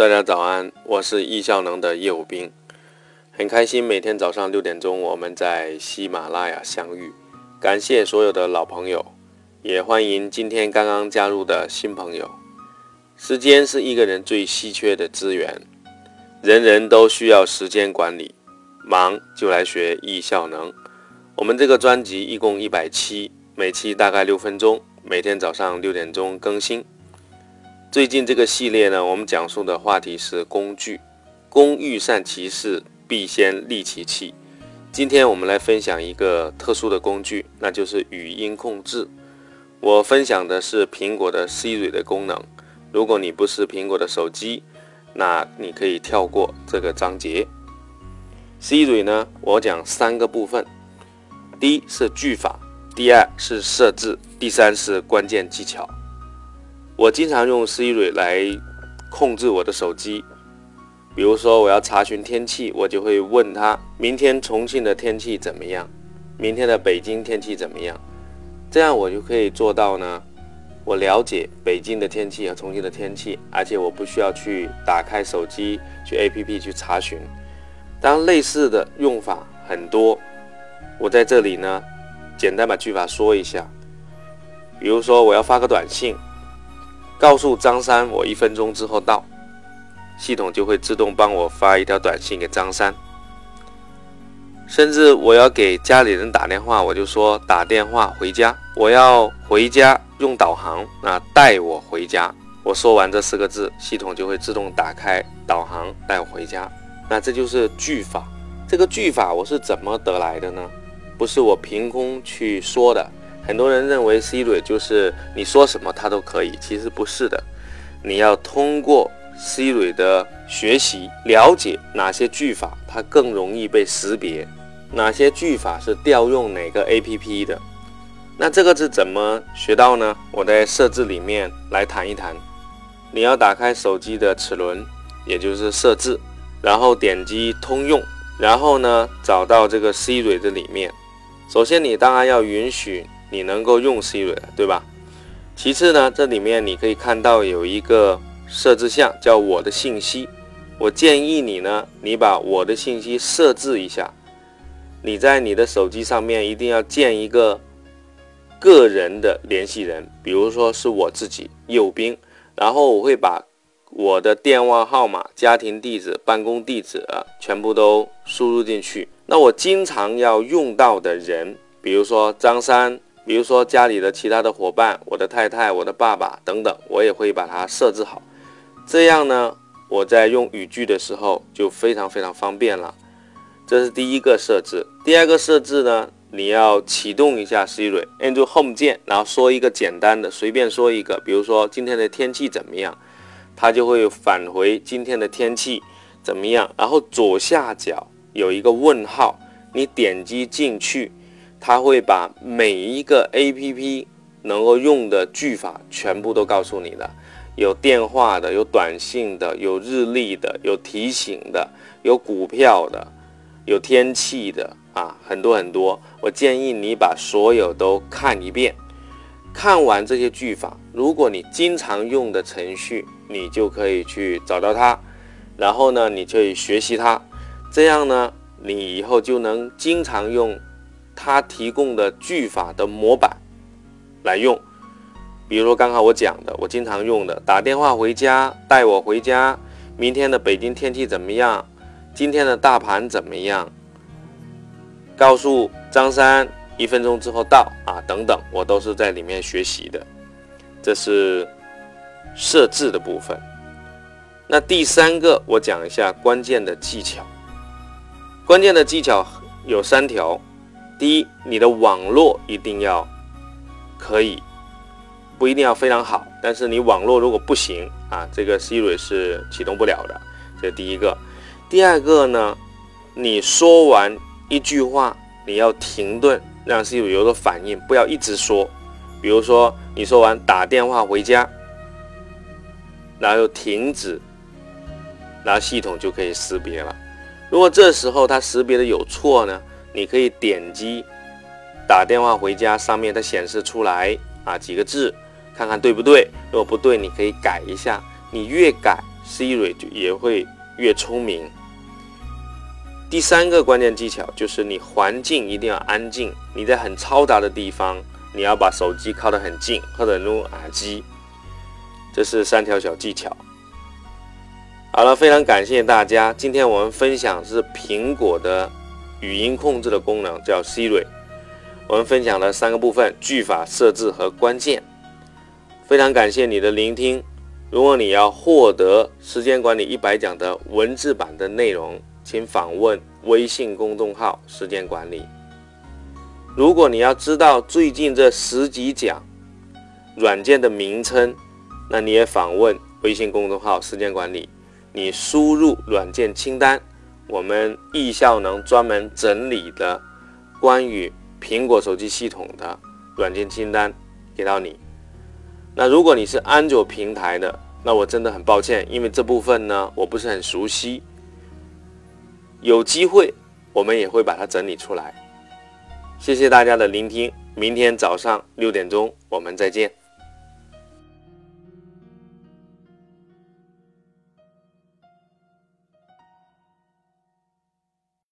大家早安，我是易效能的业务兵，很开心每天早上六点钟我们在喜马拉雅相遇，感谢所有的老朋友，也欢迎今天刚刚加入的新朋友。时间是一个人最稀缺的资源，人人都需要时间管理，忙就来学易效能。我们这个专辑一共一百期，每期大概六分钟，每天早上六点钟更新。最近这个系列呢，我们讲述的话题是工具。工欲善其事，必先利其器。今天我们来分享一个特殊的工具，那就是语音控制。我分享的是苹果的 Siri 的功能。如果你不是苹果的手机，那你可以跳过这个章节。Siri 呢，我讲三个部分：第一是句法，第二是设置，第三是关键技巧。我经常用 Siri 来控制我的手机，比如说我要查询天气，我就会问他明天重庆的天气怎么样，明天的北京天气怎么样，这样我就可以做到呢。我了解北京的天气和重庆的天气，而且我不需要去打开手机去 APP 去查询。当然，类似的用法很多，我在这里呢，简单把句法说一下。比如说，我要发个短信。告诉张三，我一分钟之后到，系统就会自动帮我发一条短信给张三。甚至我要给家里人打电话，我就说打电话回家，我要回家用导航，那带我回家。我说完这四个字，系统就会自动打开导航带我回家。那这就是句法。这个句法我是怎么得来的呢？不是我凭空去说的。很多人认为 Siri 就是你说什么它都可以，其实不是的。你要通过 Siri 的学习，了解哪些句法它更容易被识别，哪些句法是调用哪个 APP 的。那这个是怎么学到呢？我在设置里面来谈一谈。你要打开手机的齿轮，也就是设置，然后点击通用，然后呢找到这个 Siri 的里面。首先你当然要允许。你能够用 Siri 对吧？其次呢，这里面你可以看到有一个设置项叫我的信息。我建议你呢，你把我的信息设置一下。你在你的手机上面一定要建一个个人的联系人，比如说是我自己右兵，然后我会把我的电话号码、家庭地址、办公地址全部都输入进去。那我经常要用到的人，比如说张三。比如说家里的其他的伙伴，我的太太、我的爸爸等等，我也会把它设置好。这样呢，我在用语句的时候就非常非常方便了。这是第一个设置。第二个设置呢，你要启动一下 Siri，按住 Home 键，然后说一个简单的，随便说一个，比如说今天的天气怎么样，它就会返回今天的天气怎么样。然后左下角有一个问号，你点击进去。它会把每一个 A P P 能够用的句法全部都告诉你的，有电话的，有短信的，有日历的，有提醒的，有股票的，有天气的啊，很多很多。我建议你把所有都看一遍，看完这些句法，如果你经常用的程序，你就可以去找到它，然后呢，你可以学习它，这样呢，你以后就能经常用。它提供的句法的模板来用，比如说刚刚我讲的，我经常用的，打电话回家，带我回家，明天的北京天气怎么样？今天的大盘怎么样？告诉张三一分钟之后到啊，等等，我都是在里面学习的。这是设置的部分。那第三个，我讲一下关键的技巧。关键的技巧有三条。第一，你的网络一定要可以，不一定要非常好，但是你网络如果不行啊，这个 Siri 是启动不了的。这是第一个。第二个呢，你说完一句话，你要停顿，让 Siri 有个反应，不要一直说。比如说，你说完打电话回家，然后又停止，然后系统就可以识别了。如果这时候它识别的有错呢？你可以点击打电话回家，上面它显示出来啊几个字，看看对不对。如果不对，你可以改一下。你越改，，Siri 就也会越聪明。第三个关键技巧就是你环境一定要安静，你在很嘈杂的地方，你要把手机靠得很近，或者用耳机。这是三条小技巧。好了，非常感谢大家，今天我们分享是苹果的语音控制的功能，叫 Siri。我们分享了三个部分：句法设置和关键。非常感谢你的聆听。如果你要获得时间管理一百讲的文字版的内容，请访问微信公众号“时间管理”。如果你要知道最近这十几讲软件的名称，那你也访问微信公众号“时间管理”。你输入软件清单，我们易效能专门整理的关于。苹果手机系统的软件清单给到你。那如果你是安卓平台的，那我真的很抱歉，因为这部分呢我不是很熟悉。有机会我们也会把它整理出来。谢谢大家的聆听，明天早上六点钟我们再见。